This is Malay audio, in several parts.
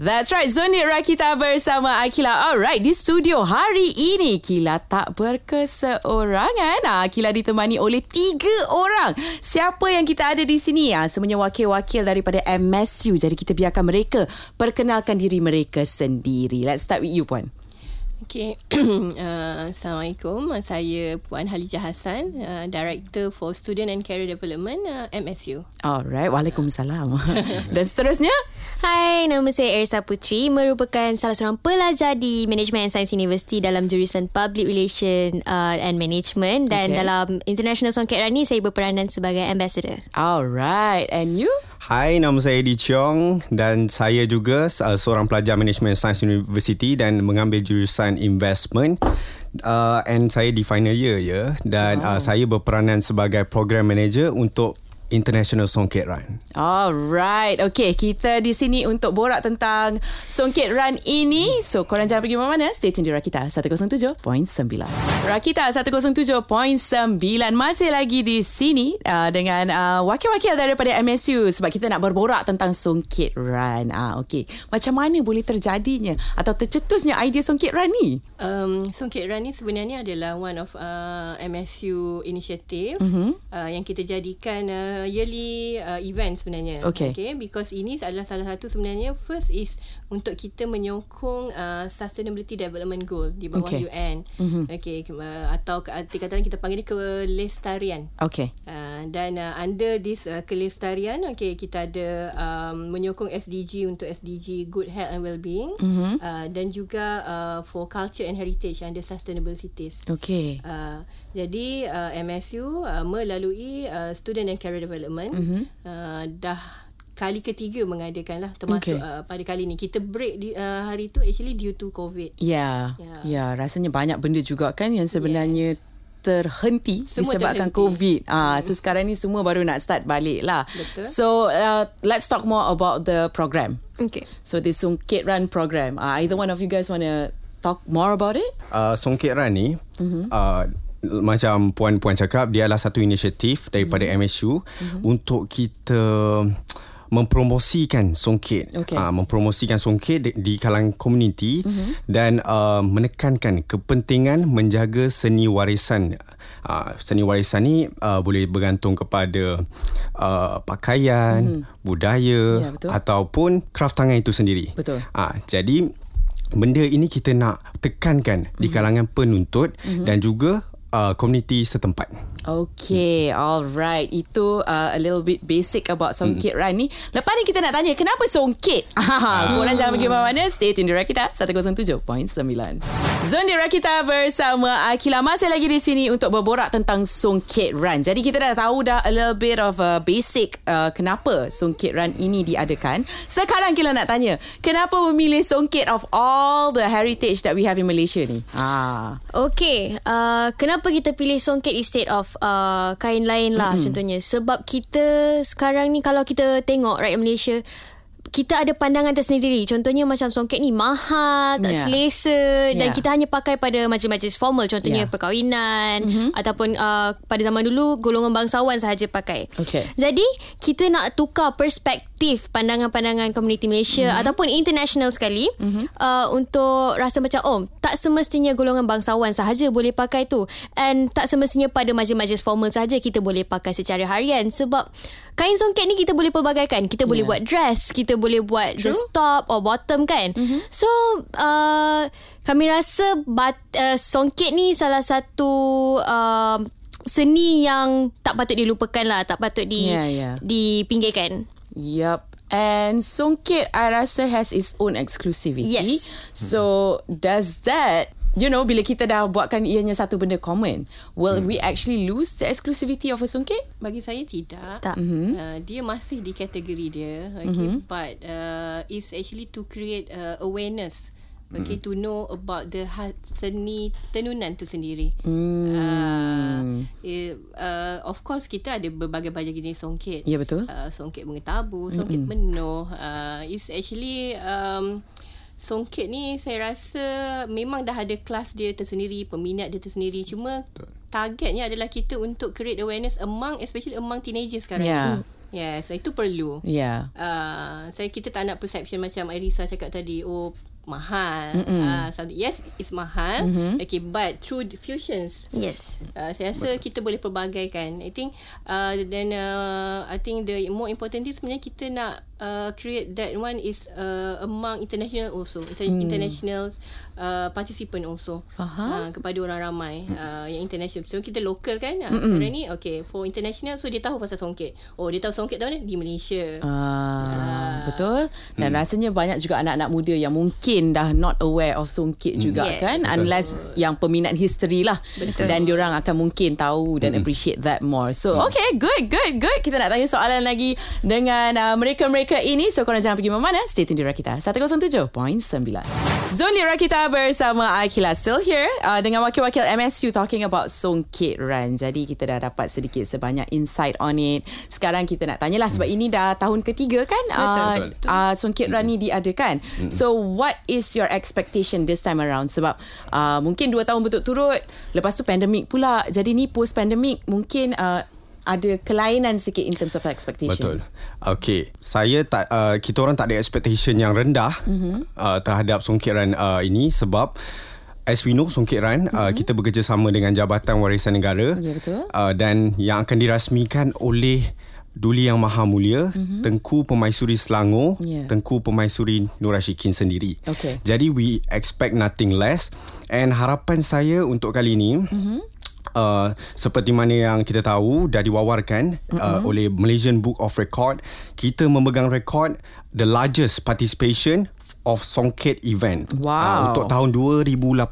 That's right, Zonit Rakita bersama Akila. Alright, di studio hari ini Kila tak berkeseorangan. Ah, Kila ditemani oleh tiga orang. Siapa yang kita ada di sini? Ah, semuanya wakil-wakil daripada MSU. Jadi kita biarkan mereka perkenalkan diri mereka sendiri. Let's start with you, Puan. Okay. uh, Assalamualaikum. Saya Puan Halijah Hassan, uh, Director for Student and Career Development uh, MSU. Alright, Waalaikumsalam. Dan seterusnya? Hai, nama saya Ersa Putri, merupakan salah seorang pelajar di Management and Science University dalam jurusan Public Relation uh, and Management dan Okay. dalam International Songket Rani saya berperanan sebagai ambassador. Alright, and you? Hai, nama saya Eddie Cheong dan saya juga uh, seorang pelajar Management Science University dan mengambil jurusan Investment. Uh, and saya di final year ya dan wow. uh, saya berperanan sebagai program manager untuk International Songket Run. Alright, okay kita di sini untuk borak tentang Songket Run ini. So korang jangan pergi mana-mana, stay tune di Rakita 107.9. Rakita 107.9 masih lagi di sini uh, dengan uh, wakil-wakil daripada MSU sebab kita nak berborak tentang Songket Run. Ah, okay. Macam mana boleh terjadinya atau tercetusnya idea Songket Run ni? Um, Songket Run ni sebenarnya adalah one of uh, MSU initiative mm-hmm. uh, yang kita jadikan uh, yearly uh, event sebenarnya. Okay. okay. Because ini adalah salah satu sebenarnya first is untuk kita menyokong uh, Sustainability Development Goal di bawah Okay. UN. Mm-hmm. Okay. Uh, atau arti kata kita panggil dia kelestarian. Okay. Uh, dan uh, under this uh, kelestarian okay kita ada um, menyokong SDG untuk SDG good health and well-being mm-hmm. uh, dan juga uh, for culture and heritage under sustainable cities. Okay. Uh, jadi uh, MSU uh, melalui uh, student and career development mm-hmm. uh, dah kali ketiga mengadakan lah termasuk Okay. uh, pada kali ni kita break di uh, hari tu actually due to covid. Ya, Ya. ya, rasanya banyak benda juga kan yang sebenarnya Yes. Terhenti Semua disebabkan terhenti. COVID. Ah, so sekarang ni semua baru nak start balik lah. Betul. So uh, let's talk more about the program. Okay. So the Sungkit Run program. Uh, either one of you guys want to talk more about it? Uh, Songket Run ni mm-hmm. uh, macam puan-puan cakap dia adalah satu inisiatif daripada mm-hmm. MSU mm-hmm. untuk kita mempromosikan songket Okay. uh, mempromosikan songket di, di kalangan komuniti mm-hmm. dan uh, menekankan kepentingan menjaga seni warisan uh, seni warisan ni uh, boleh bergantung kepada uh, pakaian mm-hmm. budaya Ya, betul. ataupun kraft tangan itu sendiri Betul. Ah, jadi benda ini kita nak tekankan mm-hmm. di kalangan penuntut mm-hmm. dan juga uh, komuniti setempat. Okay, alright. Itu uh, a little bit basic about Songkit Run ni. Lepas ni kita nak tanya, kenapa Songkit? Ah. Korang jangan pergi mana-mana. Stay tune di Rakita 107.9. Zon di Rakita bersama Akila. Masih lagi di sini untuk berborak tentang Songkit Run. Jadi kita dah tahu dah a little bit of a basic uh, kenapa Songkit Run ini diadakan. Sekarang kita nak tanya, kenapa memilih Songkit of all the heritage that we have in Malaysia ni? Ah. Okay, uh, kenapa kita pilih songket instead of uh, kain lain lah mm-hmm. contohnya? Sebab kita sekarang ni kalau kita tengok rakyat Malaysia kita ada pandangan tersendiri. Contohnya macam songket ni mahal, tak Yeah. selesa Yeah. dan kita hanya pakai pada majlis-majlis formal. Contohnya Yeah. perkahwinan mm-hmm. ataupun uh, pada zaman dulu golongan bangsawan sahaja pakai. Okay. Jadi kita nak tukar perspektif pandangan-pandangan komuniti Malaysia mm-hmm. ataupun international sekali mm-hmm. uh, untuk rasa macam oh tak semestinya golongan bangsawan sahaja boleh pakai tu and tak semestinya pada majlis-majlis formal sahaja kita boleh pakai secara harian sebab kain songket ni kita boleh pelbagaikan kita boleh Yeah. buat dress kita boleh buat True. just top or bottom kan mm-hmm. so uh, kami rasa bat, uh, songket ni salah satu uh, seni yang tak patut dilupakan lah tak patut di Yeah, yeah. dipinggirkan Yup. And Songkit, I rasa has its own exclusivity. Yes. So, does that, you know, bila kita dah buatkan ianya satu benda common, will we actually lose the exclusivity of a Songkit? Bagi saya tidak. Tak. Mm-hmm. Uh, dia masih di kategori dia. Okay. Mm-hmm. But uh, it's actually to create uh, awareness. Okay, mm. to know about the ha- seni tenunan tu sendiri. Mm. Uh, eh, uh, of course, kita ada berbagai-bagai jenis songket. Ya, betul. Uh, songket bunga tabu, songket mm-hmm. penuh. Uh, it's actually... Um, Songket ni saya rasa memang dah ada kelas dia tersendiri, peminat dia tersendiri. Cuma targetnya adalah kita untuk create awareness among especially among teenagers sekarang. Yeah. ni. Yes, itu perlu. Yeah. Uh, saya kita tak nak perception macam Irisa cakap tadi oh mahal. Uh, something- yes, it's mahal. Mm-hmm. Okay, but through the fusions. Yes. Uh, saya rasa Betul. kita boleh perbagaikan. I think uh, then uh, I think the more important thing sebenarnya kita nak uh, create that one is uh, among international also Inter- hmm. international uh, participant also Faham. uh, kepada orang ramai uh, yang international. So kita local kan uh, sekarang ni okay for international so dia tahu pasal songket. Oh dia tahu songket tahu ni di Malaysia. Ah, betul. Dan rasanya banyak juga anak-anak muda yang mungkin dah not aware of songkit juga Yes. kan unless yang peminat history lah. Betul. Dan diorang akan mungkin tahu dan appreciate that more. So okay, good, good, good. Kita nak tanya soalan lagi dengan uh, mereka-mereka ini. So korang jangan pergi mana-mana. Stay tune di Rakita 107.9. Zone di Rakita bersama Akila still here uh, dengan wakil-wakil MSU talking about songkit run. Jadi kita dah dapat sedikit sebanyak insight on it. Sekarang kita nak tanyalah sebab ini dah tahun ketiga kan Betul. uh, uh, songkit run ni diadakan. So what is your expectation this time around? Sebab uh, mungkin dua tahun berturut-turut lepas tu pandemik pula. Jadi ni post pandemic mungkin uh, ada kelainan sikit in terms of expectation. Betul. Okay. Saya tak uh, kita orang tak ada expectation yang rendah mm-hmm. uh, terhadap Songkit Run uh, ini sebab As we know Songkit Run mm-hmm. uh, kita bekerjasama dengan Jabatan Warisan Negara Ya, betul. Uh, dan yang akan dirasmikan oleh Duli Yang Maha Mulia mm-hmm. Tengku Pemaisuri Selangor Ya. Tengku Pemaisuri Nur Ashikin sendiri. Okay. Jadi we expect nothing less and harapan saya untuk kali ini mm-hmm. Uh, seperti mana yang kita tahu dah diwawarkan uh, oleh Malaysian Book of Record. Kita memegang rekod the largest participation of Songket event Wow. uh, untuk tahun 2018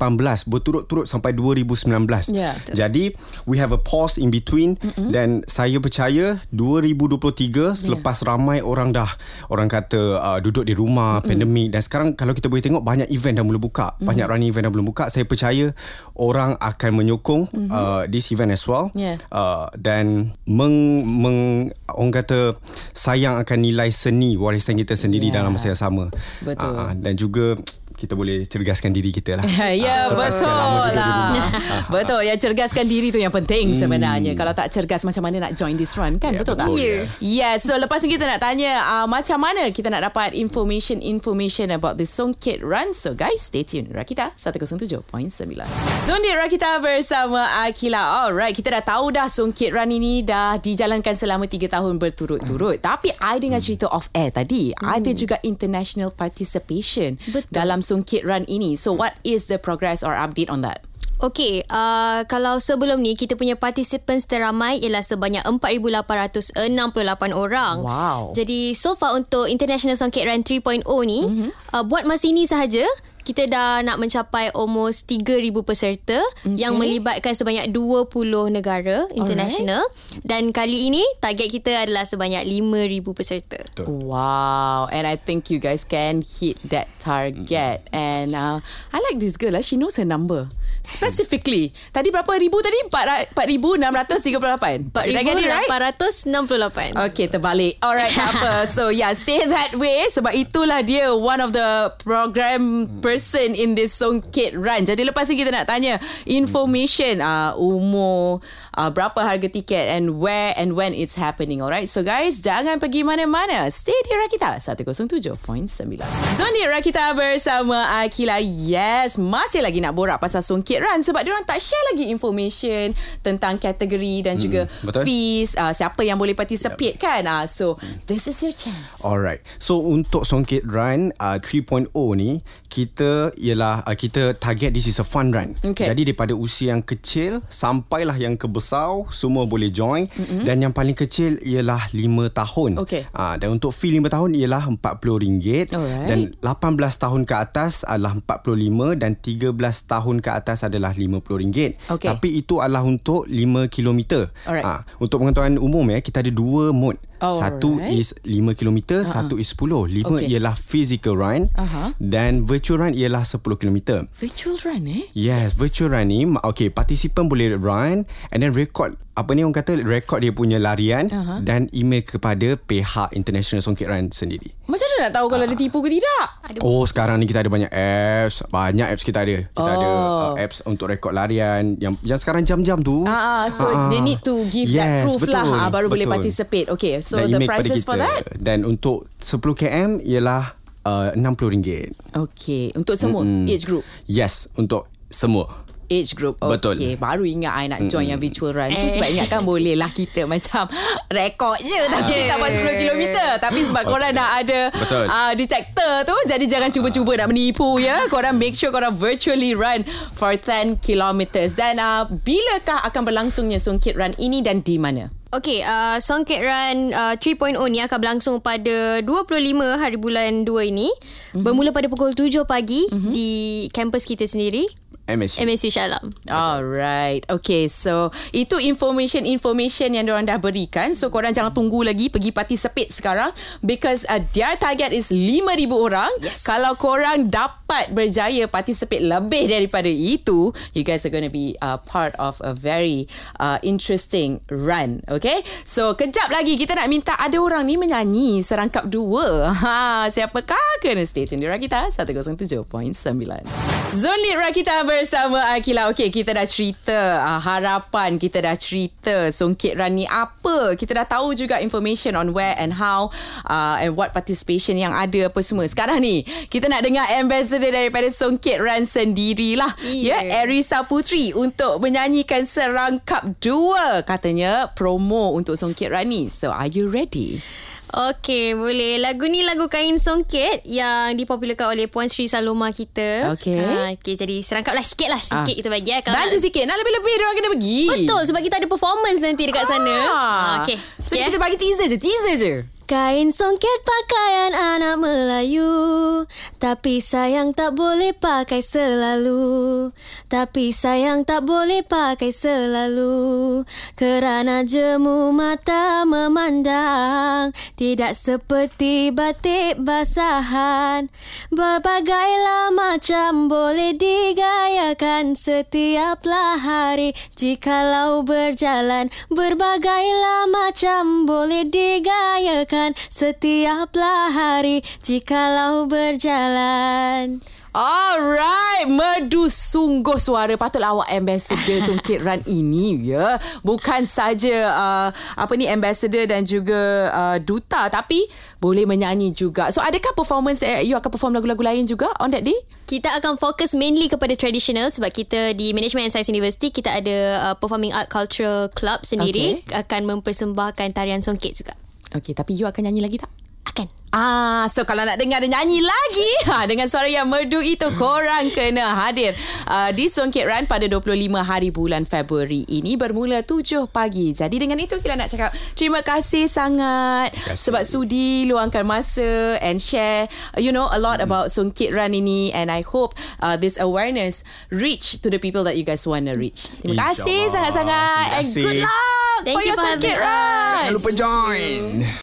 berturut-turut sampai 2019 Ya. jadi we have a pause in between dan saya percaya 2023 selepas ramai orang dah orang kata uh, duduk di rumah pandemik dan sekarang kalau kita boleh tengok banyak event dah mula buka uh-huh. banyak running event dah mula buka saya percaya orang akan menyokong uh, this event as well Yeah. uh, dan meng, meng orang kata sayang akan nilai seni warisan kita sendiri Yeah. dalam masa yang sama Betul. uh, dan juga kita boleh cergaskan diri kita lah. Ya Ah, betul lah. Betul Ya cergaskan diri tu yang penting sebenarnya. Kalau tak cergas Macam mana nak join this run? Kan Ya, Betul tak? betul, ya. Yeah So lepas ni kita nak tanya uh, Macam mana kita nak dapat Information-information About the Songkit Run? So guys stay tuned. Rakita 107.9 Zondi Rakita bersama Akila. Alright Kita dah tahu dah Songkit Run ini Dah dijalankan selama 3 tahun berturut-turut. Tapi I dengar cerita off air tadi. Ada juga international participation Betul. Dalam Songkit Run ini So what is the progress or update on that? Okay, uh, kalau sebelum ni kita punya participants teramai ialah sebanyak 4,868 orang. Wow. Jadi so far untuk International Songket Run 3.0 ni, mm-hmm. uh, buat masa ini sahaja kita dah nak mencapai almost 3,000 peserta okay. yang melibatkan sebanyak 20 negara international dan kali ini target kita adalah sebanyak 5,000 peserta. Wow, and I think you guys can hit that target. And uh, I like this girl. Uh, she knows her number specifically. Tadi berapa ribu tadi? Empat empat ribu enam ratus tiga puluh lapan. Did I get it right? 4,868. Okay, terbalik. Alright, tak apa. So, yeah, stay that way. Sebab itulah dia one of the program person in this Songkit Run. Jadi, lepas ni kita nak tanya information, uh, umur, uh, berapa harga tiket and where and when it's happening. Alright, so guys, jangan pergi mana-mana. Stay di Rakita 107.9. Zoni Rakita bersama Akila. Yes, masih lagi nak borak pasal Songkit Run sebab diorang tak share lagi information tentang kategori dan juga betul. fees, uh, siapa yang boleh participate yep. kan. Uh, so, this is your chance. Alright. So untuk Songkit Run uh, 3.0 ni kita ialah uh, kita target this is a fun run. Okay. Jadi daripada usia yang kecil sampailah yang ke besar semua boleh join mm-hmm. dan yang paling kecil ialah 5 tahun. Okay. Uh, dan untuk fee 5 tahun ialah RM40 Alright. dan 18 tahun ke atas adalah 45 dan 13 tahun ke atas adalah RM50. Okay. Tapi itu adalah untuk 5 km. Alright. Ah, untuk pengetahuan umum ya kita ada dua mode. Alright. Satu is 5 km, uh-huh. satu is 10. 5 Okay. ialah physical run Aha. dan virtual run ialah 10 km. Virtual run eh? Yes, virtual run ni okay, participant boleh run and then record apa ni orang kata rekod dia punya larian uh-huh. dan email kepada pihak International Songket Run sendiri. Macam mana nak tahu kalau dia tipu ke tidak? Oh sekarang ni kita ada banyak apps Banyak apps kita ada Kita Oh. ada uh, apps untuk rekod larian Yang yang sekarang jam-jam tu Ah, ah, so Ah, they need to give that proof lah ah, baru boleh participate. Okay, so Dan the prices for that? Dan untuk 10 km Ialah uh, RM60 Okay, untuk semua Mm-mm. age group. Yes Untuk semua Age group Betul. Okay Baru ingat I nak join yang virtual run tu Sebab ingatkan boleh lah kita macam Rekod je Tapi tak buat 10 km Tapi sebab korang dah ada Betul. uh, Detector tu Jadi jangan cuba-cuba nak menipu ya Korang make sure korang virtually run For 10 kilometers Dan uh, bilakah akan berlangsungnya Songkit Run ini Dan di mana? Okay, uh, Songket Run uh, 3.0 ni akan berlangsung pada 25 hari bulan 2 ini. Mm-hmm. Bermula pada pukul 7 pagi mm-hmm. di kampus kita sendiri. MSC MSC Shalam. Alright. Okay, so itu information-information yang diorang dah berikan. So korang jangan tunggu lagi pergi participate sekarang because uh, their target is 5,000 orang. Yes. Kalau korang dapat berjaya participate lebih daripada itu, you guys are going to be uh, part of a very uh, interesting run. Okay? So kejap lagi kita nak minta ada orang ni menyanyi serangkap dua. Ha, siapakah? Kena stay tune di Rakita 107.9. Zon Lead Rakita bersama Akila. Okey, kita dah cerita uh, harapan, kita dah cerita Songkit Run ni apa. Kita dah tahu juga information on where and how uh, and what participation yang ada apa semua. Sekarang ni, kita nak dengar ambassador daripada Songkit Run sendirilah. Ya, Yeah. Erisa Putri untuk menyanyikan serangkap dua katanya promo untuk Songkit Run ni. So, are you ready? Okay, boleh. Lagu ni lagu Kain Songket yang dipopularkan oleh Puan Sri Saloma kita. Okey. Uh, okay, jadi serangkaplah sikit lah. Sikit Ah. kita bagi. Eh, Bantu nak- sikit. Nak lebih-lebih dia orang kena pergi. Betul, sebab kita ada performance nanti dekat sana. Ah. Okay, So kita eh. bagi teaser je, teaser je. Kain songket pakaian anak Melayu. Tapi sayang tak boleh pakai selalu. Tapi sayang tak boleh pakai selalu. Kerana jemu mata memandang Tidak seperti batik basahan. Berbagailah macam boleh digayakan Setiaplah hari Jikalau berjalan Berbagailah macam boleh digayakan Setiaplah hari Jikalau berjalan Alright, merdu sungguh suara. Patutlah awak ambassador Songkit Run ini ya. Bukan saja uh, apa ni ambassador dan juga uh, duta tapi boleh menyanyi juga. So adakah performance eh, you akan perform lagu-lagu lain juga on that day? Kita akan fokus mainly kepada traditional sebab kita di Management and Science University kita ada uh, Performing Art Cultural Club sendiri Okay. akan mempersembahkan tarian songket juga. Okay, tapi you akan nyanyi lagi tak? Akan. Ah, so kalau nak dengar dia nyanyi lagi ha, dengan suara yang merdu itu korang kena hadir uh, di Songket Run pada 25 hari bulan Februari ini bermula 7 pagi. Jadi dengan itu kita nak cakap terima kasih sangat kasih. sebab sudi luangkan masa and share you know a lot about Songket Run ini and I hope uh, this awareness reach to the people that you guys want to reach. Terima kasih InsyaAllah. sangat-sangat Terima and kasih. good luck Thank for you your Songket us. Run. Jangan lupa join